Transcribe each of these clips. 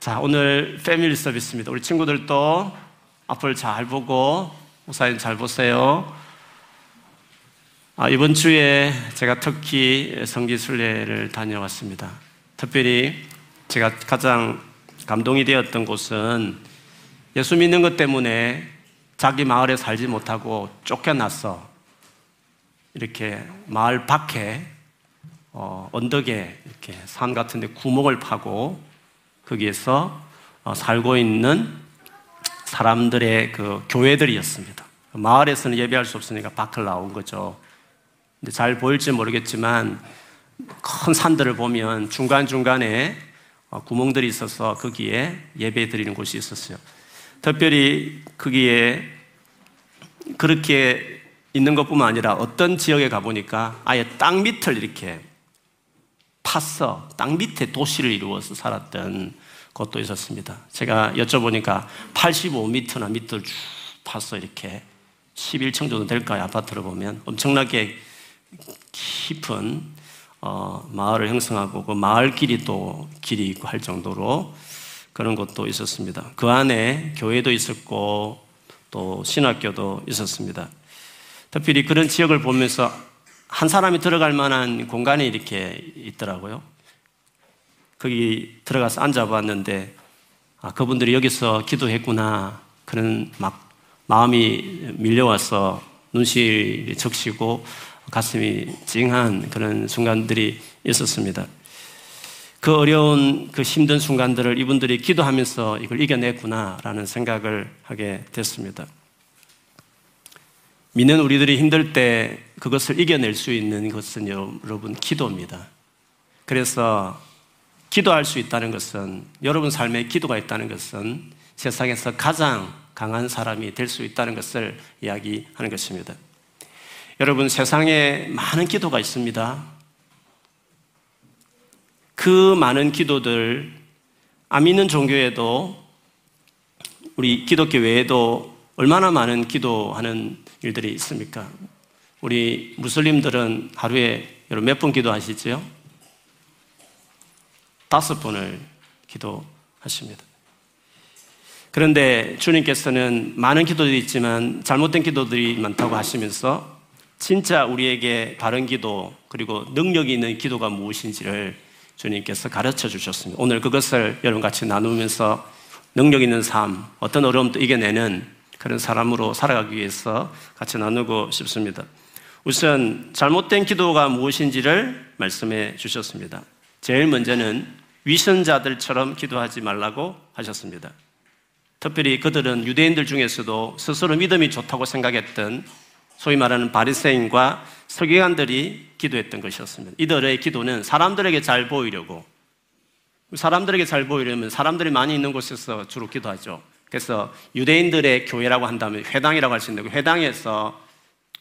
자, 오늘 패밀리 서비스입니다. 우리 친구들도 앞을 잘 보고, 목사님 잘 보세요. 아, 이번 주에 제가 터키 성지순례를 다녀왔습니다. 특별히 제가 가장 감동이 되었던 곳은 예수 믿는 것 때문에 자기 마을에 살지 못하고 쫓겨났어. 이렇게 마을 밖에 어, 언덕에 이렇게 산 같은 데 구멍을 파고 거기에서 어, 살고 있는 사람들의 그 교회들이었습니다. 마을에서는 예배할 수 없으니까 밖을 나온 거죠. 근데 잘 보일지 모르겠지만 큰 산들을 보면 중간중간에 어, 구멍들이 있어서 거기에 예배 드리는 곳이 있었어요. 특별히 거기에 그렇게 있는 것뿐만 아니라 어떤 지역에 가보니까 아예 땅 밑을 이렇게 팠어. 땅 밑에 도시를 이루어서 살았던 곳도 있었습니다. 제가 여쭤보니까 85m나 밑을 쭉 팠어. 이렇게 11층 정도 될까요? 아파트를 보면. 엄청나게 깊은 어, 마을을 형성하고 그 마을 길이 또 길이 있고 할 정도로 그런 곳도 있었습니다. 그 안에 교회도 있었고 또 신학교도 있었습니다. 특별히 그런 지역을 보면서 한 사람이 들어갈 만한 공간이 이렇게 있더라고요. 거기 들어가서 앉아봤는데, 아, 그분들이 여기서 기도했구나. 그런 막 마음이 밀려와서 눈시울이 적시고 가슴이 찡한 그런 순간들이 있었습니다. 그 어려운 그 힘든 순간들을 이분들이 기도하면서 이걸 이겨냈구나라는 생각을 하게 됐습니다. 믿는 우리들이 힘들 때 그것을 이겨낼 수 있는 것은 여러분 기도입니다. 그래서 기도할 수 있다는 것은 여러분 삶에 기도가 있다는 것은 세상에서 가장 강한 사람이 될 수 있다는 것을 이야기하는 것입니다. 여러분 세상에 많은 기도가 있습니다. 그 많은 기도들 안 믿는 종교에도 우리 기독교 외에도 얼마나 많은 기도하는 일들이 있습니까? 우리 무슬림들은 하루에 여러분 몇 번 기도하시죠? 다섯 번을 기도하십니다. 그런데 주님께서는 많은 기도들이 있지만 잘못된 기도들이 많다고 하시면서 진짜 우리에게 바른 기도 그리고 능력이 있는 기도가 무엇인지를 주님께서 가르쳐 주셨습니다. 오늘 그것을 여러분 같이 나누면서 능력 있는 삶, 어떤 어려움도 이겨내는 그런 사람으로 살아가기 위해서 같이 나누고 싶습니다. 우선 잘못된 기도가 무엇인지를 말씀해 주셨습니다. 제일 먼저는 위선자들처럼 기도하지 말라고 하셨습니다. 특별히 그들은 유대인들 중에서도 스스로 믿음이 좋다고 생각했던 소위 말하는 바리새인과 서기관들이 기도했던 것이었습니다. 이들의 기도는 사람들에게 잘 보이려고 사람들에게 잘 보이려면 사람들이 많이 있는 곳에서 주로 기도하죠. 그래서 유대인들의 교회라고 한다면 회당이라고 할 수 있는데 그 회당에서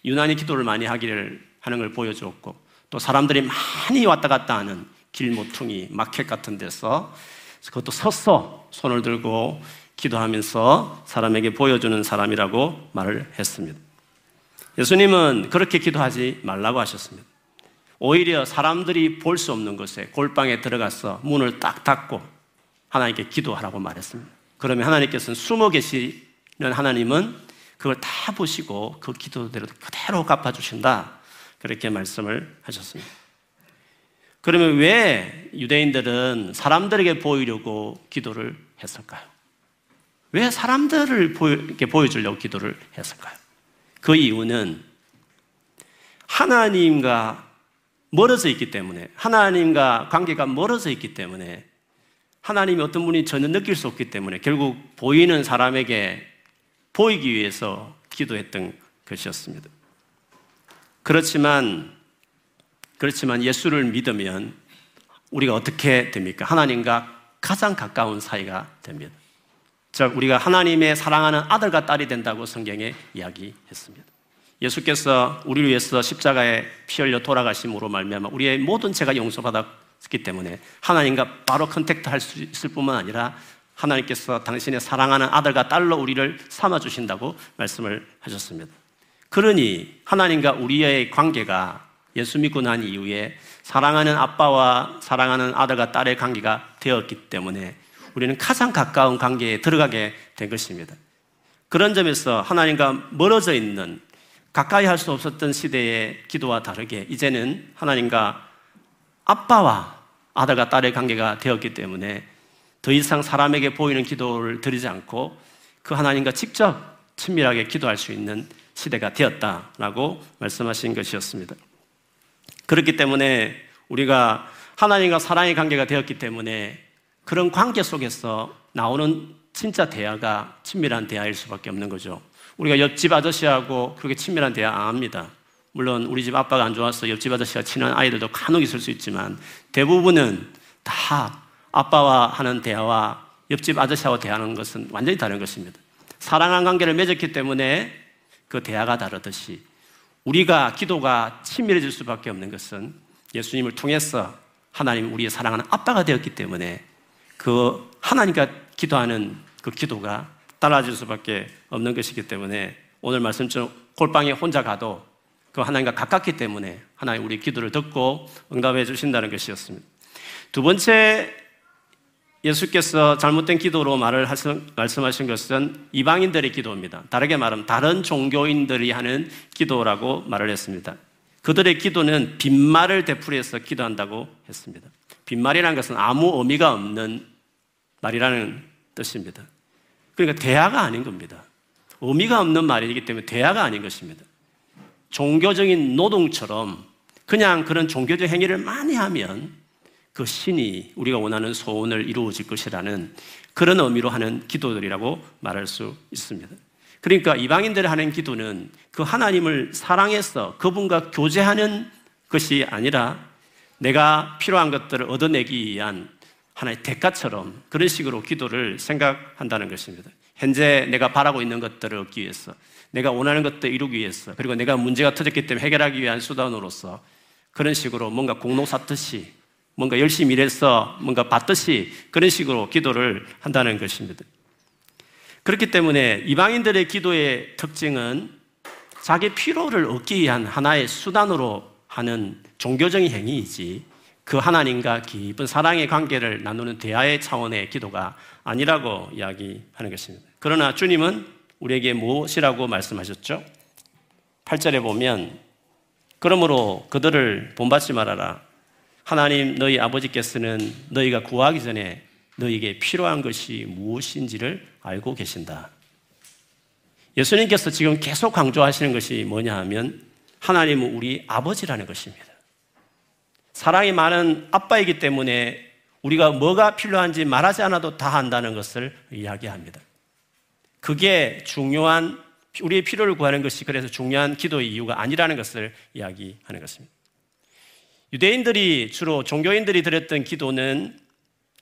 유난히 기도를 많이 하기를 하는 걸 보여주었고 또 사람들이 많이 왔다 갔다 하는 길모퉁이 마켓 같은 데서 그것도 서서 손을 들고 기도하면서 사람에게 보여주는 사람이라고 말을 했습니다. 예수님은 그렇게 기도하지 말라고 하셨습니다. 오히려 사람들이 볼 수 없는 곳에 골방에 들어가서 문을 딱 닫고 하나님께 기도하라고 말했습니다. 그러면 하나님께서는 숨어 계시는 하나님은 그걸 다 보시고 그 기도대로 그대로 갚아주신다. 그렇게 말씀을 하셨습니다. 그러면 왜 유대인들은 사람들에게 보이려고 기도를 했을까요? 왜 사람들을 보여 주려고 기도를 했을까요? 그 이유는 하나님과 멀어져 있기 때문에, 하나님과 관계가 멀어져 있기 때문에 하나님이 어떤 분이 전혀 느낄 수 없기 때문에 결국 보이는 사람에게 보이기 위해서 기도했던 것이었습니다. 그렇지만, 그렇지만 예수를 믿으면 우리가 어떻게 됩니까? 하나님과 가장 가까운 사이가 됩니다. 즉, 우리가 하나님의 사랑하는 아들과 딸이 된다고 성경에 이야기했습니다. 예수께서 우리를 위해서 십자가에 피 흘려 돌아가심으로 말미암아 우리의 모든 죄가 용서받아 있기 때문에 하나님과 바로 contact 할 수 있을 뿐만 아니라 하나님께서 당신의 사랑하는 아들과 딸로 우리를 삼아 주신다고 말씀을 하셨습니다. 그러니 하나님과 우리의 관계가 예수 믿고 난 이후에 사랑하는 아빠와 사랑하는 아들과 딸의 관계가 되었기 때문에 우리는 가장 가까운 관계에 들어가게 된 것입니다. 그런 점에서 하나님과 멀어져 있는 가까이 할 수 없었던 시대의 기도와 다르게 이제는 하나님과 아빠와 아들과 딸의 관계가 되었기 때문에 더 이상 사람에게 보이는 기도를 드리지 않고 그 하나님과 직접 친밀하게 기도할 수 있는 시대가 되었다라고 말씀하신 것이었습니다. 그렇기 때문에 우리가 하나님과 사랑의 관계가 되었기 때문에 그런 관계 속에서 나오는 진짜 대화가 친밀한 대화일 수밖에 없는 거죠. 우리가 옆집 아저씨하고 그렇게 친밀한 대화 안 합니다. 물론 우리 집 아빠가 안 좋아서 옆집 아저씨가 친한 아이들도 간혹 있을 수 있지만 대부분은 다 아빠와 하는 대화와 옆집 아저씨하고 대하는 것은 완전히 다른 것입니다. 사랑한 관계를 맺었기 때문에 그 대화가 다르듯이 우리가 기도가 친밀해질 수밖에 없는 것은 예수님을 통해서 하나님 우리의 사랑하는 아빠가 되었기 때문에 그 하나님과 기도하는 그 기도가 따라질 수밖에 없는 것이기 때문에 오늘 말씀처럼 골방에 혼자 가도 그 하나님과 가깝기 때문에 하나님 우리 기도를 듣고 응답해 주신다는 것이었습니다. 두 번째 예수께서 잘못된 기도로 말을 말씀하신 것은 이방인들의 기도입니다. 다르게 말하면 다른 종교인들이 하는 기도라고 말을 했습니다. 그들의 기도는 빈말을 되풀이해서 기도한다고 했습니다. 빈말이라는 것은 아무 의미가 없는 말이라는 뜻입니다. 그러니까 대화가 아닌 겁니다. 의미가 없는 말이기 때문에 대화가 아닌 것입니다. 종교적인 노동처럼 그냥 그런 종교적 행위를 많이 하면 그 신이 우리가 원하는 소원을 이루어질 것이라는 그런 의미로 하는 기도들이라고 말할 수 있습니다. 그러니까 이방인들이 하는 기도는 그 하나님을 사랑해서 그분과 교제하는 것이 아니라 내가 필요한 것들을 얻어내기 위한 하나의 대가처럼 그런 식으로 기도를 생각한다는 것입니다. 현재 내가 바라고 있는 것들을 얻기 위해서, 내가 원하는 것들을 이루기 위해서, 그리고 내가 문제가 터졌기 때문에 해결하기 위한 수단으로서 그런 식으로 뭔가 공로 쌓듯이 뭔가 열심히 일해서 뭔가 받듯이 그런 식으로 기도를 한다는 것입니다. 그렇기 때문에 이방인들의 기도의 특징은 자기 피로를 얻기 위한 하나의 수단으로 하는 종교적인 행위이지 그 하나님과 깊은 사랑의 관계를 나누는 대화의 차원의 기도가 아니라고 이야기하는 것입니다. 그러나 주님은 우리에게 무엇이라고 말씀하셨죠? 8절에 보면 그러므로 그들을 본받지 말아라. 하나님 너희 아버지께서는 너희가 구하기 전에 너희에게 필요한 것이 무엇인지를 알고 계신다. 예수님께서 지금 계속 강조하시는 것이 뭐냐 하면 하나님은 우리 아버지라는 것입니다. 사랑이 많은 아빠이기 때문에 우리가 뭐가 필요한지 말하지 않아도 다 한다는 것을 이야기합니다. 그게 중요한 우리의 필요를 구하는 것이 그래서 중요한 기도의 이유가 아니라는 것을 이야기하는 것입니다. 유대인들이 주로 종교인들이 드렸던 기도는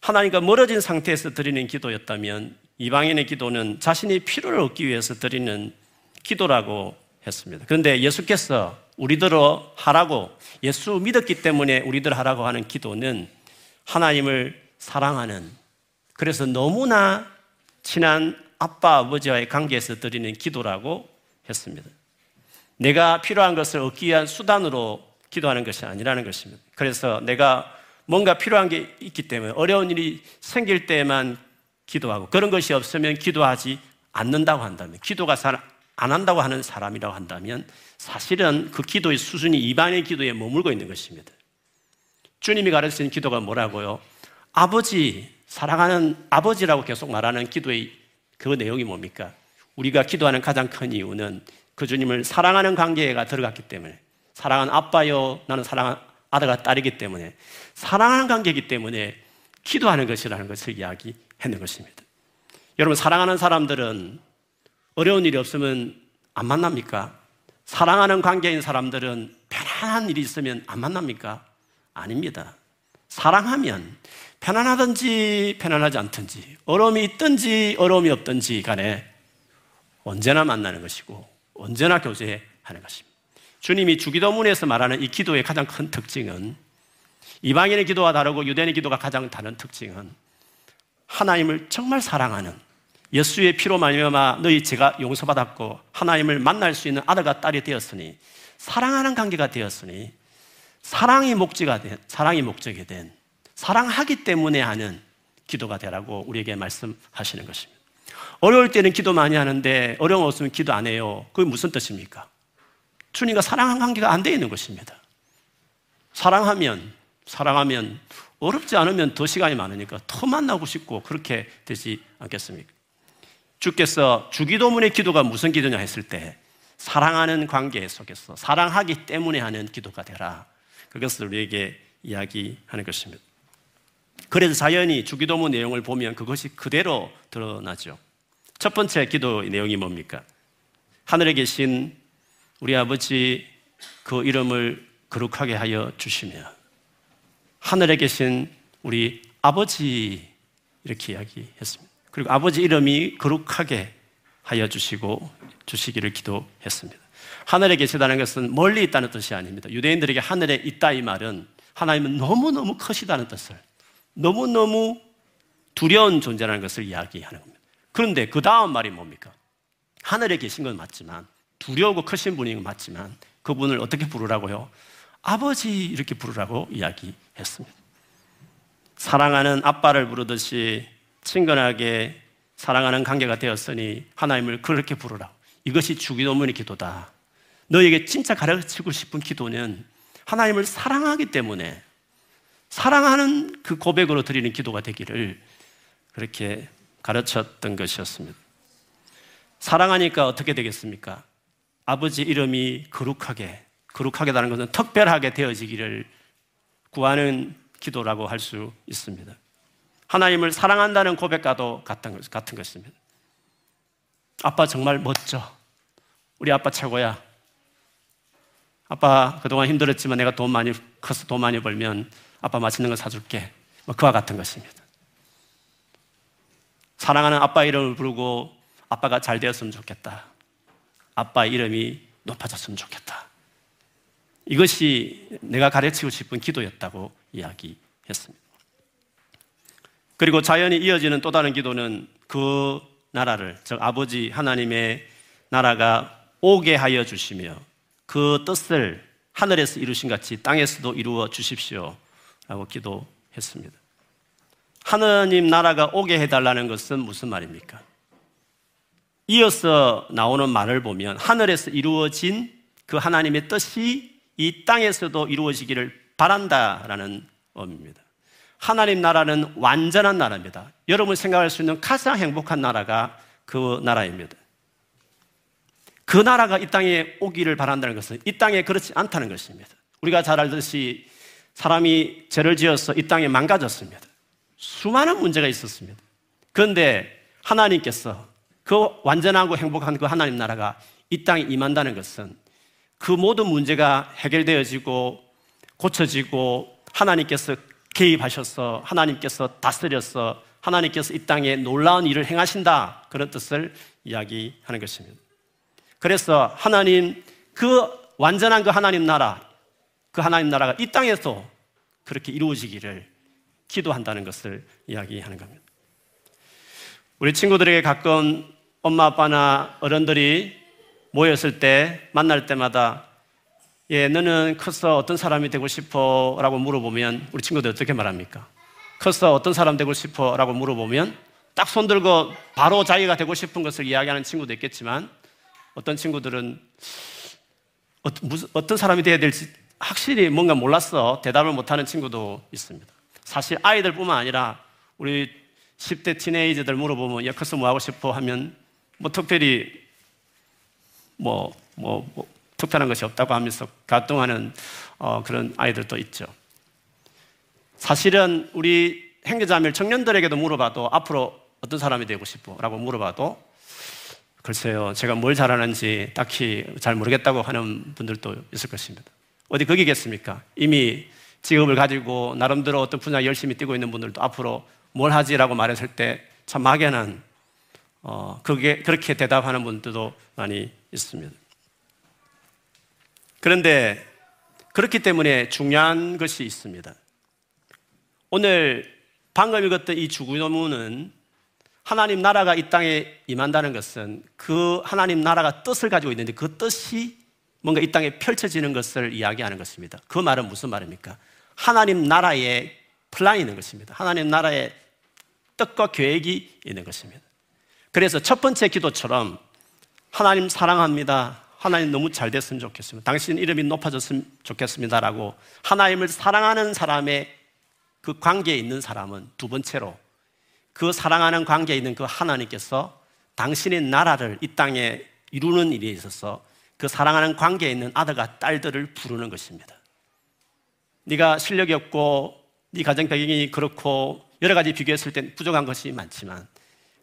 하나님과 멀어진 상태에서 드리는 기도였다면 이방인의 기도는 자신의 필요를 얻기 위해서 드리는 기도라고 했습니다. 그런데 예수께서 우리들어 하라고 예수 믿었기 때문에 우리들 하라고 하는 기도는 하나님을 사랑하는 그래서 너무나 친한 아빠 아버지와의 관계에서 드리는 기도라고 했습니다. 내가 필요한 것을 얻기 위한 수단으로 기도하는 것이 아니라는 것입니다. 그래서 내가 뭔가 필요한 게 있기 때문에 어려운 일이 생길 때만 기도하고 그런 것이 없으면 기도하지 않는다고 한다면 기도가 안 한다고 하는 사람이라고 한다면 사실은 그 기도의 수준이 이반의 기도에 머물고 있는 것입니다. 주님이 가르치는 기도가 뭐라고요? 아버지, 사랑하는 아버지라고 계속 말하는 기도의 그 내용이 뭡니까? 우리가 기도하는 가장 큰 이유는 그 주님을 사랑하는 관계가 들어갔기 때문에 사랑하는 아빠요, 나는 사랑하는 아들과 딸이기 때문에 사랑하는 관계이기 때문에 기도하는 것이라는 것을 이야기했는 것입니다. 여러분, 사랑하는 사람들은 어려운 일이 없으면 안 만납니까? 사랑하는 관계인 사람들은 편안한 일이 있으면 안 만납니까? 아닙니다. 사랑하면 편안하든지 편안하지 않든지 어려움이 있든지 어려움이 없든지 간에 언제나 만나는 것이고 언제나 교제하는 것입니다. 주님이 주기도문에서 말하는 이 기도의 가장 큰 특징은 이방인의 기도와 다르고 유대인의 기도가 가장 다른 특징은 하나님을 정말 사랑하는 예수의 피로 말미암아 너희 제가 용서받았고 하나님을 만날 수 있는 아들과 딸이 되었으니 사랑하는 관계가 되었으니 사랑이 목적이 된 사랑이 목적이 된 사랑하기 때문에 하는 기도가 되라고 우리에게 말씀하시는 것입니다. 어려울 때는 기도 많이 하는데 어려움 없으면 기도 안 해요. 그게 무슨 뜻입니까? 주님과 사랑한 관계가 안 되어 있는 것입니다. 사랑하면, 사랑하면, 어렵지 않으면 더 시간이 많으니까 더 만나고 싶고 그렇게 되지 않겠습니까? 주께서 주기도문의 기도가 무슨 기도냐 했을 때 사랑하는 관계 속에서 사랑하기 때문에 하는 기도가 되라. 그것을 우리에게 이야기하는 것입니다. 그래서 자연히 주기도문 내용을 보면 그것이 그대로 드러나죠. 첫 번째 기도 내용이 뭡니까? 하늘에 계신 우리 아버지 그 이름을 거룩하게 하여 주시며 하늘에 계신 우리 아버지 이렇게 이야기했습니다. 그리고 아버지 이름이 거룩하게 하여 주시고 주시기를 기도했습니다. 하늘에 계시다는 것은 멀리 있다는 뜻이 아닙니다. 유대인들에게 하늘에 있다 이 말은 하나님은 너무너무 크시다는 뜻을 너무너무 두려운 존재라는 것을 이야기하는 겁니다. 그런데 그 다음 말이 뭡니까? 하늘에 계신 건 맞지만 두려우고 크신 건 맞지만 그분을 어떻게 부르라고요? 아버지 이렇게 부르라고 이야기했습니다. 사랑하는 아빠를 부르듯이 친근하게 사랑하는 관계가 되었으니 하나님을 그렇게 부르라. 이것이 주기도문의 기도다. 너에게 진짜 가르치고 싶은 기도는 하나님을 사랑하기 때문에 사랑하는 그 고백으로 드리는 기도가 되기를 그렇게 가르쳤던 것이었습니다. 사랑하니까 어떻게 되겠습니까? 아버지 이름이 거룩하게, 거룩하게라는 것은 특별하게 되어지기를 구하는 기도라고 할 수 있습니다. 하나님을 사랑한다는 고백과도 같은, 같은 것입니다. 아빠 정말 멋져. 우리 아빠 최고야. 아빠 그동안 힘들었지만 내가 돈 많이 커서 돈 많이 벌면 아빠 맛있는 거 사줄게. 뭐 그와 같은 것입니다. 사랑하는 아빠 이름을 부르고 아빠가 잘 되었으면 좋겠다. 아빠 이름이 높아졌으면 좋겠다. 이것이 내가 가르치고 싶은 기도였다고 이야기했습니다. 그리고 자연히 이어지는 또 다른 기도는 그 나라를, 즉 아버지 하나님의 나라가 오게 하여 주시며 그 뜻을 하늘에서 이루신 같이 땅에서도 이루어 주십시오. 라고 기도했습니다. 하나님 나라가 오게 해달라는 것은 무슨 말입니까? 이어서 나오는 말을 보면 하늘에서 이루어진 그 하나님의 뜻이 이 땅에서도 이루어지기를 바란다라는 의미입니다. 하나님 나라는 완전한 나라입니다. 여러분 생각할 수 있는 가장 행복한 나라가 그 나라입니다. 그 나라가 이 땅에 오기를 바란다는 것은 이 땅에 그렇지 않다는 것입니다. 우리가 잘 알듯이 사람이 죄를 지어서 이 땅에 망가졌습니다. 수많은 문제가 있었습니다. 그런데 하나님께서 그 완전하고 행복한 그 하나님 나라가 이 땅에 임한다는 것은 그 모든 문제가 해결되어지고 고쳐지고 하나님께서 개입하셔서 하나님께서 다스려서 하나님께서 이 땅에 놀라운 일을 행하신다. 그런 뜻을 이야기하는 것입니다. 그래서 하나님 그 완전한 그 하나님 나라, 그 하나님 나라가 이 땅에서 그렇게 이루어지기를 기도한다는 것을 이야기하는 겁니다. 우리 친구들에게 가끔 엄마 아빠나 어른들이 모였을 때 만날 때마다 예, 너는 커서 어떤 사람이 되고 싶어? 라고 물어보면 우리 친구들 어떻게 말합니까? 커서 어떤 사람 되고 싶어? 라고 물어보면 딱 손들고 바로 자기가 되고 싶은 것을 이야기하는 친구도 있겠지만 어떤 친구들은 어, 무슨, 어떤 사람이 되어야 될지 확실히 뭔가 몰랐어 대답을 못하는 친구도 있습니다. 사실 아이들뿐만 아니라 우리 10대 티네이저들 물어보면 야 커서 뭐 하고 싶어 하면 뭐 특별히 뭐, 뭐, 뭐 특별한 것이 없다고 하면서 가동하는 어, 그런 아이들도 있죠. 사실은 우리 행제자매 청년들에게도 물어봐도 앞으로 어떤 사람이 되고 싶어? 라고 물어봐도 글쎄요, 제가 뭘 잘하는지 딱히 잘 모르겠다고 하는 분들도 있을 것입니다. 어디 거기겠습니까? 이미 직업을 가지고 나름대로 어떤 분야 열심히 뛰고 있는 분들도 앞으로 뭘 하지라고 말했을 때 참 막연한 어, 그게 그렇게 대답하는 분들도 많이 있습니다. 그런데 그렇기 때문에 중요한 것이 있습니다. 오늘 방금 읽었던 이 주구노문은 하나님 나라가 이 땅에 임한다는 것은 그 하나님 나라가 뜻을 가지고 있는데 그 뜻이 뭔가 이 땅에 펼쳐지는 것을 이야기하는 것입니다. 그 말은 무슨 말입니까? 하나님 나라의 플랜이 있는 것입니다. 하나님 나라의 뜻과 계획이 있는 것입니다. 그래서 첫 번째 기도처럼 하나님 사랑합니다. 하나님 너무 잘 됐으면 좋겠습니다. 당신 이름이 높아졌으면 좋겠습니다라고 하나님을 사랑하는 사람의 그 관계에 있는 사람은 두 번째로 그 사랑하는 관계에 있는 그 하나님께서 당신의 나라를 이 땅에 이루는 일에 있어서 그 사랑하는 관계에 있는 아들과 딸들을 부르는 것입니다. 네가 실력이 없고 네 가정 배경이 그렇고 여러 가지 비교했을 땐 부족한 것이 많지만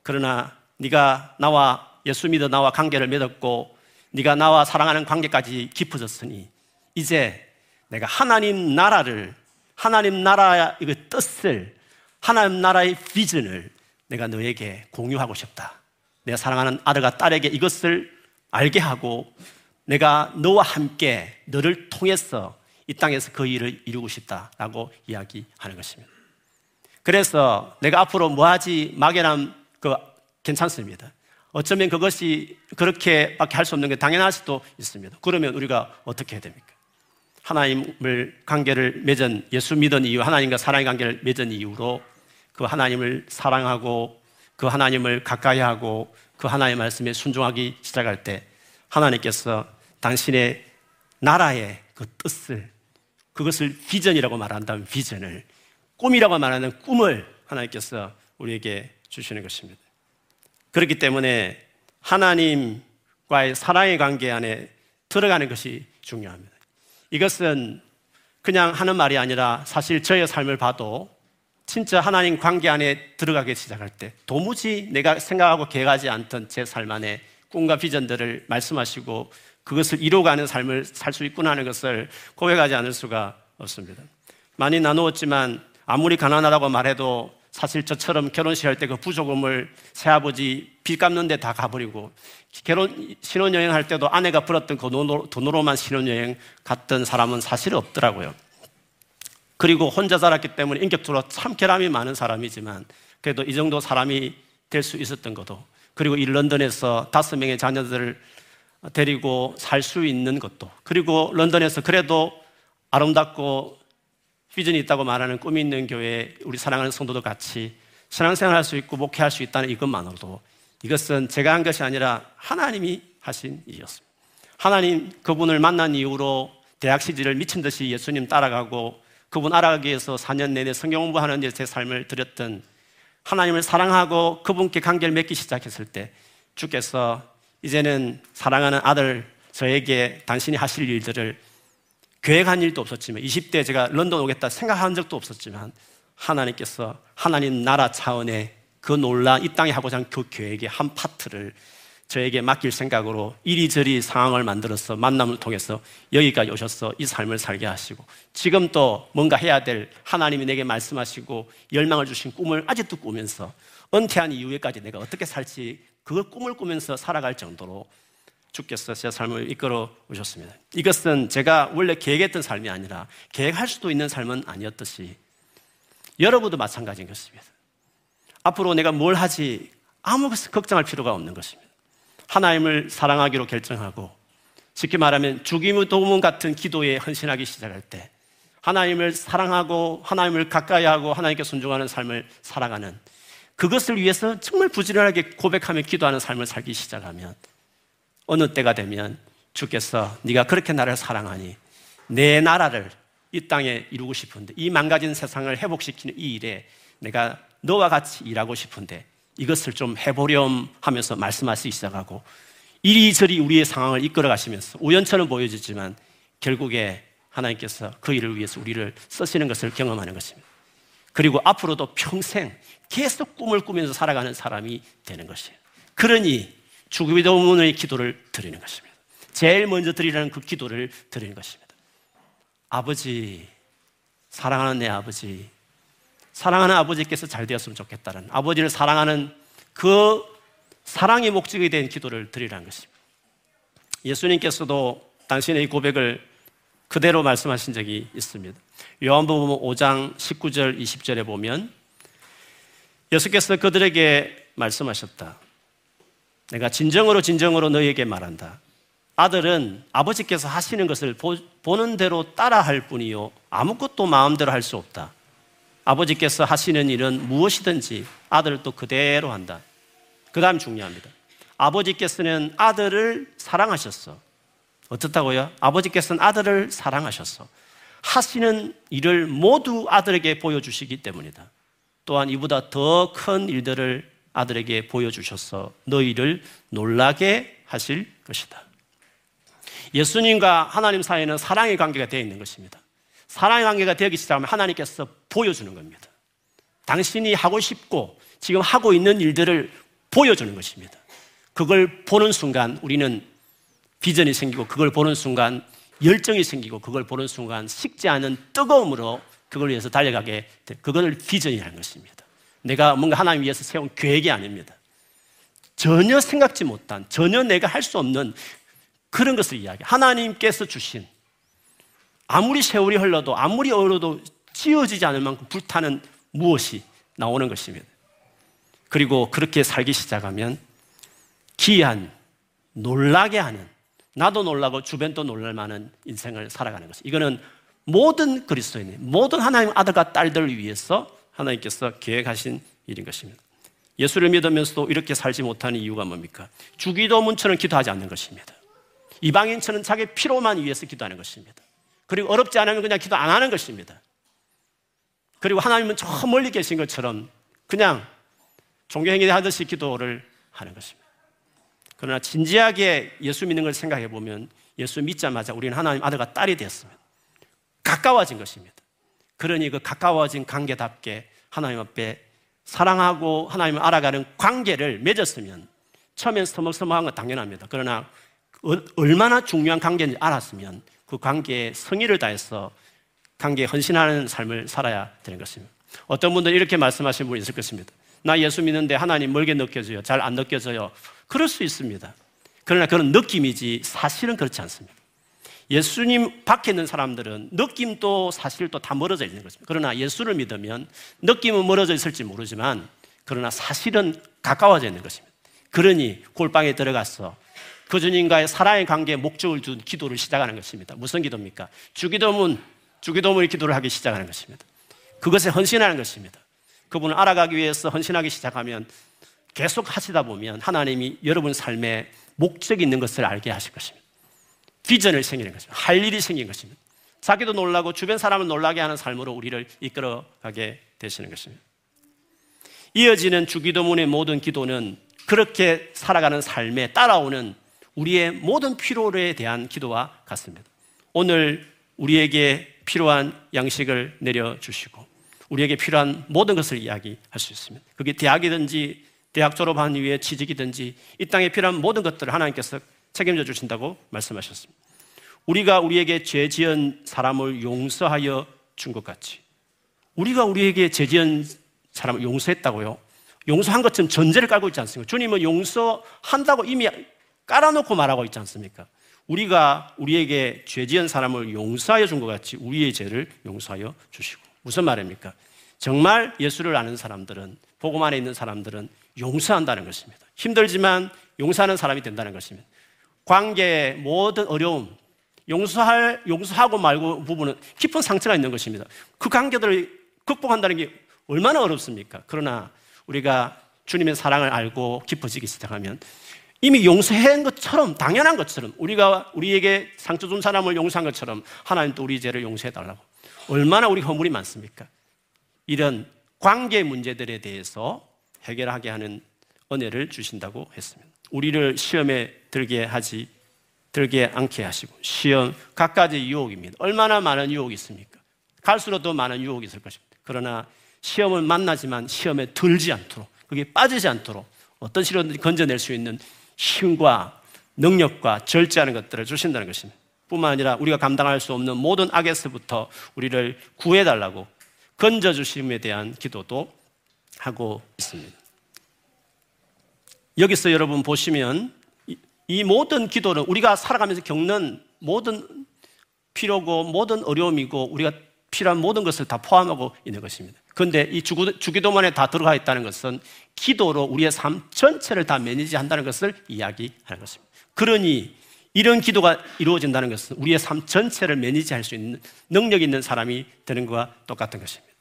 그러나 네가 나와 예수 믿어 나와 관계를 맺었고 네가 나와 사랑하는 관계까지 깊어졌으니 이제 내가 하나님 나라를 하나님 나라의 뜻을 하나님 나라의 비전을 내가 너에게 공유하고 싶다. 내가 사랑하는 아들과 딸에게 이것을 알게 하고 내가 너와 함께 너를 통해서 이 땅에서 그 일을 이루고 싶다라고 이야기하는 것입니다. 그래서 내가 앞으로 뭐 하지 막연함 그 괜찮습니다. 어쩌면 그것이 그렇게밖에 할 수 없는 게 당연할 수도 있습니다. 그러면 우리가 어떻게 해야 됩니까? 하나님을 관계를 맺은 예수 믿은 이유, 하나님과 사랑의 관계를 맺은 이유로 그 하나님을 사랑하고 그 하나님을 가까이 하고 그 하나님의 말씀에 순종하기 시작할 때 하나님께서 당신의 나라의 그 뜻을 그것을 비전이라고 말한다면 비전을 꿈이라고 말하는 꿈을 하나님께서 우리에게 주시는 것입니다. 그렇기 때문에 하나님과의 사랑의 관계 안에 들어가는 것이 중요합니다. 이것은 그냥 하는 말이 아니라 사실 저의 삶을 봐도 진짜 하나님 관계 안에 들어가기 시작할 때 도무지 내가 생각하고 계획하지 않던 제 삶 안에 꿈과 비전들을 말씀하시고 그것을 이루어가는 삶을 살 수 있구나 하는 것을 고백하지 않을 수가 없습니다. 많이 나누었지만 아무리 가난하다고 말해도 사실 저처럼 결혼식 할 때 그 부조금을 새아버지 빚 갚는 데 다 가버리고 결혼 신혼여행 할 때도 아내가 벌었던 그 돈으로만 신혼여행 갔던 사람은 사실 없더라고요. 그리고 혼자 살았기 때문에 인격적으로 참 결함이 많은 사람이지만 그래도 이 정도 사람이 될 수 있었던 것도 그리고 이 런던에서 다섯 명의 자녀들을 데리고 살 수 있는 것도 그리고 런던에서 그래도 아름답고 비전이 있다고 말하는 꿈이 있는 교회 우리 사랑하는 성도도 같이 신앙생활 할수 있고 목회할 수 있다는 이것만으로도 이것은 제가 한 것이 아니라 하나님이 하신 일이었습니다. 하나님 그분을 만난 이후로 대학 시절을 미친 듯이 예수님 따라가고 그분 알아가기 위해서 4년 내내 성경 공부하는 데 제 삶을 드렸던 하나님을 사랑하고 그분께 관계를 맺기 시작했을 때 주께서 이제는 사랑하는 아들 저에게 당신이 하실 일들을 계획한 일도 없었지만 20대 제가 런던 오겠다 생각한 적도 없었지만 하나님께서 하나님 나라 차원의 그 놀란 이 땅에 하고자 하는 그 계획의 한 파트를 저에게 맡길 생각으로 이리저리 상황을 만들어서 만남을 통해서 여기까지 오셔서 이 삶을 살게 하시고 지금 또 뭔가 해야 될 하나님이 내게 말씀하시고 열망을 주신 꿈을 아직도 꾸면서 은퇴한 이후에까지 내가 어떻게 살지 그걸 꿈을 꾸면서 살아갈 정도로 주께서 제 삶을 이끌어 오셨습니다. 이것은 제가 원래 계획했던 삶이 아니라 계획할 수도 있는 삶은 아니었듯이 여러분도 마찬가지인 것입니다. 앞으로 내가 뭘 하지 아무 걱정할 필요가 없는 것입니다. 하나님을 사랑하기로 결정하고 쉽게 말하면 죽임의 도움 같은 기도에 헌신하기 시작할 때 하나님을 사랑하고 하나님을 가까이 하고 하나님께 순종하는 삶을 살아가는 그것을 위해서 정말 부지런하게 고백하며 기도하는 삶을 살기 시작하면 어느 때가 되면 주께서 네가 그렇게 나를 사랑하니 내 나라를 이 땅에 이루고 싶은데 이 망가진 세상을 회복시키는 이 일에 내가 너와 같이 일하고 싶은데 이것을 좀 해보렴 하면서 말씀하시기 시작하고 이리저리 우리의 상황을 이끌어 가시면서 우연처럼 보여지지만 결국에 하나님께서 그 일을 위해서 우리를 쓰시는 것을 경험하는 것입니다. 그리고 앞으로도 평생 계속 꿈을 꾸면서 살아가는 사람이 되는 것이에요. 그러니 죽음의 도문의 기도를 드리는 것입니다. 제일 먼저 드리라는 그 기도를 드리는 것입니다. 아버지, 사랑하는 내 아버지, 사랑하는 아버지께서 잘 되었으면 좋겠다는 아버지를 사랑하는 그 사랑의 목적이 된 기도를 드리라는 것입니다. 예수님께서도 당신의 고백을 그대로 말씀하신 적이 있습니다. 요한복음 5장 19절 20절에 보면 예수께서 그들에게 말씀하셨다. 내가 진정으로 진정으로 너에게 말한다. 아들은 아버지께서 하시는 것을 보, 는 대로 따라 할 뿐이요. 아무것도 마음대로 할 수 없다. 아버지께서 하시는 일은 무엇이든지 아들을 또 그대로 한다. 그 다음 중요합니다. 아버지께서는 아들을 사랑하셨어. 어떻다고요? 아버지께서는 아들을 사랑하셨어. 하시는 일을 모두 아들에게 보여주시기 때문이다. 또한 이보다 더 큰 일들을 아들에게 보여주셔서 너희를 놀라게 하실 것이다. 예수님과 하나님 사이에는 사랑의 관계가 되어 있는 것입니다. 사랑의 관계가 되기 시작하면 하나님께서 보여주는 겁니다. 당신이 하고 싶고 지금 하고 있는 일들을 보여주는 것입니다. 그걸 보는 순간 우리는 비전이 생기고 그걸 보는 순간 열정이 생기고 그걸 보는 순간 식지 않은 뜨거움으로 그걸 위해서 달려가게 돼. 그걸 비전이라는 것입니다. 내가 뭔가 하나님 위해서 세운 계획이 아닙니다. 전혀 생각지 못한, 전혀 내가 할 수 없는 그런 것을 이야기. 하나님께서 주신 아무리 세월이 흘러도 아무리 어려도 지어지지 않을 만큼 불타는 무엇이 나오는 것입니다. 그리고 그렇게 살기 시작하면 기이한, 놀라게 하는, 나도 놀라고 주변도 놀랄 만한 인생을 살아가는 것. 이거는 모든 그리스도인, 모든 하나님 아들과 딸들을 위해서 하나님께서 계획하신 일인 것입니다. 예수를 믿으면서도 이렇게 살지 못하는 이유가 뭡니까? 주기도문처럼 기도하지 않는 것입니다. 이방인처럼 자기 피로만 위해서 기도하는 것입니다. 그리고 어렵지 않으면 그냥 기도 안 하는 것입니다. 그리고 하나님은 저 멀리 계신 것처럼 그냥 종교행위 하듯이 기도를 하는 것입니다. 그러나 진지하게 예수 믿는 걸 생각해 보면 예수 믿자마자 우리는 하나님 아들과 딸이 되었습니다. 가까워진 것입니다. 그러니 그 가까워진 관계답게 하나님 앞에 사랑하고 하나님을 알아가는 관계를 맺었으면 처음엔 서먹서먹한 건 당연합니다. 그러나 얼마나 중요한 관계인지 알았으면 그 관계에 성의를 다해서 관계에 헌신하는 삶을 살아야 되는 것입니다. 어떤 분들은 이렇게 말씀하시는 분이 있을 것입니다. 나 예수 믿는데 하나님 멀게 느껴져요. 잘 안 느껴져요. 그럴 수 있습니다. 그러나 그런 느낌이지 사실은 그렇지 않습니다. 예수님 밖에 있는 사람들은 느낌도 사실도 다 멀어져 있는 것입니다. 그러나 예수를 믿으면 느낌은 멀어져 있을지 모르지만 그러나 사실은 가까워져 있는 것입니다. 그러니 골방에 들어가서 그 주님과의 사랑의 관계에 목적을 둔 기도를 시작하는 것입니다. 무슨 기도입니까? 주기도문, 주기도문의 기도를 하기 시작하는 것입니다. 그것에 헌신하는 것입니다. 그분을 알아가기 위해서 헌신하기 시작하면 계속 하시다 보면 하나님이 여러분 삶에 목적이 있는 것을 알게 하실 것입니다. 비전을 생기는 것입니다. 할 일이 생긴 것입니다. 자기도 놀라고 주변 사람을 놀라게 하는 삶으로 우리를 이끌어가게 되시는 것입니다. 이어지는 주기도문의 모든 기도는 그렇게 살아가는 삶에 따라오는 우리의 모든 필요에 대한 기도와 같습니다. 오늘 우리에게 필요한 양식을 내려주시고 우리에게 필요한 모든 것을 이야기할 수 있습니다. 그게 대학이든지 대학 졸업한 이후에 취직이든지 이 땅에 필요한 모든 것들을 하나님께서 책임져 주신다고 말씀하셨습니다. 우리가 우리에게 죄 지은 사람을 용서하여 준 것 같이 우리가 우리에게 죄 지은 사람을 용서했다고요. 용서한 것처럼 전제를 깔고 있지 않습니까? 주님은 용서한다고 이미 깔아놓고 말하고 있지 않습니까? 우리가 우리에게 죄 지은 사람을 용서하여 준 것 같이 우리의 죄를 용서하여 주시고 무슨 말입니까? 정말 예수를 아는 사람들은 복음 안에 있는 사람들은 용서한다는 것입니다. 힘들지만 용서하는 사람이 된다는 것입니다. 관계의 모든 어려움, 용서할, 용서하고 말고 부분은 깊은 상처가 있는 것입니다. 그 관계들을 극복한다는 게 얼마나 어렵습니까? 그러나 우리가 주님의 사랑을 알고 깊어지기 시작하면 이미 용서한 것처럼 당연한 것처럼 우리가 우리에게 상처 준 사람을 용서한 것처럼 하나님도 우리 죄를 용서해 달라고 얼마나 우리 허물이 많습니까? 이런 관계 문제들에 대해서 해결하게 하는 은혜를 주신다고 했습니다. 우리를 시험에 들게 하지 들게 않게 하시고 시험 각가지 유혹입니다. 얼마나 많은 유혹이 있습니까? 갈수록 더 많은 유혹이 있을 것입니다. 그러나 시험을 만나지만 시험에 들지 않도록 그게 빠지지 않도록 어떤 시련든지 건져낼 수 있는 힘과 능력과 절제하는 것들을 주신다는 것입니다. 뿐만 아니라 우리가 감당할 수 없는 모든 악에서부터 우리를 구해달라고 건져주심에 대한 기도도 하고 있습니다. 여기서 여러분 보시면 이 모든 기도는 우리가 살아가면서 겪는 모든 필요고 모든 어려움이고 우리가 필요한 모든 것을 다 포함하고 있는 것입니다. 그런데 이 주기도만에 다 들어가 있다는 것은 기도로 우리의 삶 전체를 다 매니지 한다는 것을 이야기하는 것입니다. 그러니 이런 기도가 이루어진다는 것은 우리의 삶 전체를 매니지 할 수 있는 능력 있는 사람이 되는 것과 똑같은 것입니다.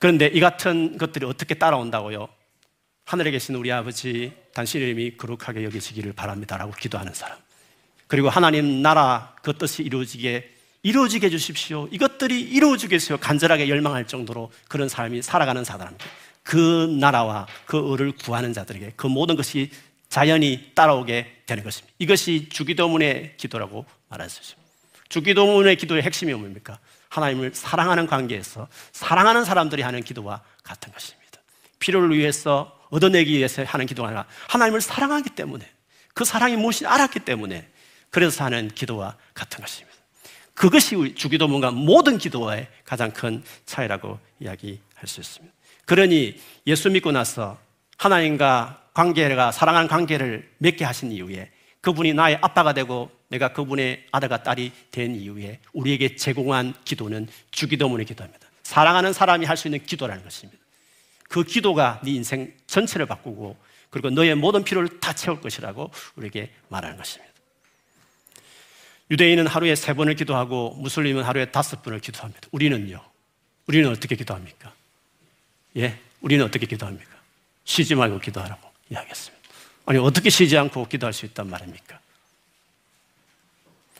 그런데 이 같은 것들이 어떻게 따라온다고요? 하늘에 계신 우리 아버지, 당신의 이름이 거룩하게 여기시기를 바랍니다라고 기도하는 사람. 그리고 하나님 나라 그 뜻이 이루어지게 이루어지게 해 주십시오. 이것들이 이루어지겠어요. 간절하게 열망할 정도로 그런 삶이 살아가는 사람입니다. 그 나라와 그 을을 구하는 자들에게 그 모든 것이 자연히 따라오게 되는 것입니다. 이것이 주기도문의 기도라고 말할 수 있습니다. 주기도문의 기도의 핵심이 뭡니까? 하나님을 사랑하는 관계에서 사랑하는 사람들이 하는 기도와 같은 것입니다. 필요를 위해서 얻어내기 위해서 하는 기도가 아니라 하나님을 사랑하기 때문에 그 사랑이 무엇인지 알았기 때문에 그래서 하는 기도와 같은 것입니다. 그것이 주기도문과 모든 기도와의 가장 큰 차이라고 이야기할 수 있습니다. 그러니 예수 믿고 나서 하나님과 관계가 사랑하는 관계를 맺게 하신 이후에 그분이 나의 아빠가 되고 내가 그분의 아들과 딸이 된 이후에 우리에게 제공한 기도는 주기도문의 기도입니다. 사랑하는 사람이 할 수 있는 기도라는 것입니다. 그 기도가 네 인생 전체를 바꾸고 그리고 너의 모든 필요를 다 채울 것이라고 우리에게 말하는 것입니다. 유대인은 하루에 세 번을 기도하고 무슬림은 하루에 다섯 번을 기도합니다. 우리는요? 우리는 어떻게 기도합니까? 예? 우리는 어떻게 기도합니까? 쉬지 말고 기도하라고 이야기했습니다. 아니, 어떻게 쉬지 않고 기도할 수 있단 말입니까?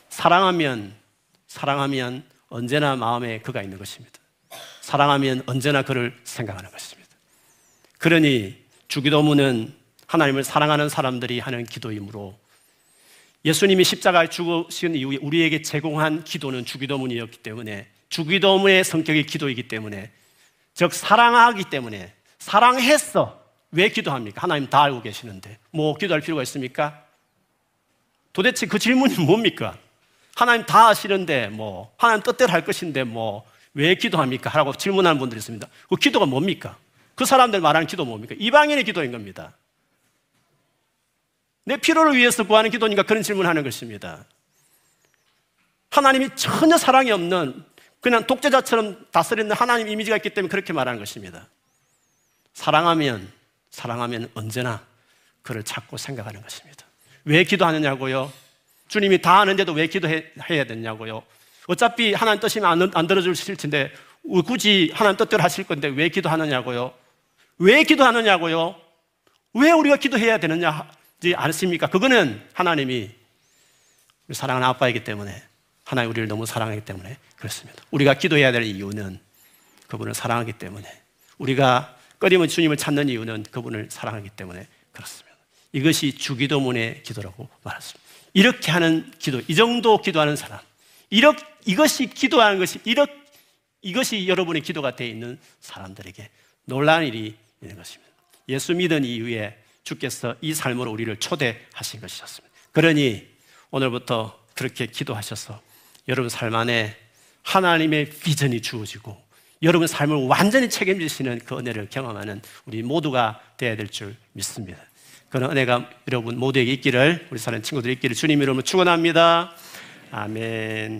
사랑하면, 사랑하면 언제나 마음에 그가 있는 것입니다. 사랑하면 언제나 그를 생각하는 것입니다. 그러니 주기도문은 하나님을 사랑하는 사람들이 하는 기도이므로 예수님이 십자가에 죽으신 이후에 우리에게 제공한 기도는 주기도문이었기 때문에 주기도문의 성격이 기도이기 때문에 즉 사랑하기 때문에 사랑했어 왜 기도합니까? 하나님 다 알고 계시는데 뭐 기도할 필요가 있습니까? 도대체 그 질문이 뭡니까? 하나님 다 아시는데 뭐 하나님 뜻대로 할 것인데 뭐 왜 기도합니까? 하라고 질문하는 분들이 있습니다. 그 기도가 뭡니까? 그 사람들 말하는 기도 뭡니까? 이방인의 기도인 겁니다. 내 필요를 위해서 구하는 기도니까 그런 질문하는 것입니다. 하나님이 전혀 사랑이 없는 그냥 독재자처럼 다스리는 하나님 이미지가 있기 때문에 그렇게 말하는 것입니다. 사랑하면 사랑하면 언제나 그를 찾고 생각하는 것입니다. 왜 기도하느냐고요? 주님이 다 아는데도 왜 기도해야 되냐고요? 어차피 하나님 뜻이면 안, 들어주실 텐데 굳이 하나님 뜻대로 하실 건데 왜 기도하느냐고요? 왜 기도하느냐고요? 왜 우리가 기도해야 되느냐 하지 않습니까? 그거는 하나님이 사랑하는 아빠이기 때문에 하나님 우리를 너무 사랑하기 때문에 그렇습니다. 우리가 기도해야 될 이유는 그분을 사랑하기 때문에 우리가 끊임없이 주님을 찾는 이유는 그분을 사랑하기 때문에 그렇습니다. 이것이 주기도문의 기도라고 말했습니다. 이렇게 하는 기도, 이 정도 기도하는 사람, 이렇, 이것이 기도하는 것이, 이렇, 이것이 여러분의 기도가 되어 있는 사람들에게 놀라운 일이 있는 것입니다. 예수 믿은 이후에 주께서 이 삶으로 우리를 초대하신 것이었습니다. 그러니 오늘부터 그렇게 기도하셔서 여러분 삶 안에 하나님의 비전이 주어지고 여러분 삶을 완전히 책임지시는 그 은혜를 경험하는 우리 모두가 되어야 될 줄 믿습니다. 그런 은혜가 여러분 모두에게 있기를 우리 사는 친구들 있기를 주님 이름으로 축원합니다. 아멘.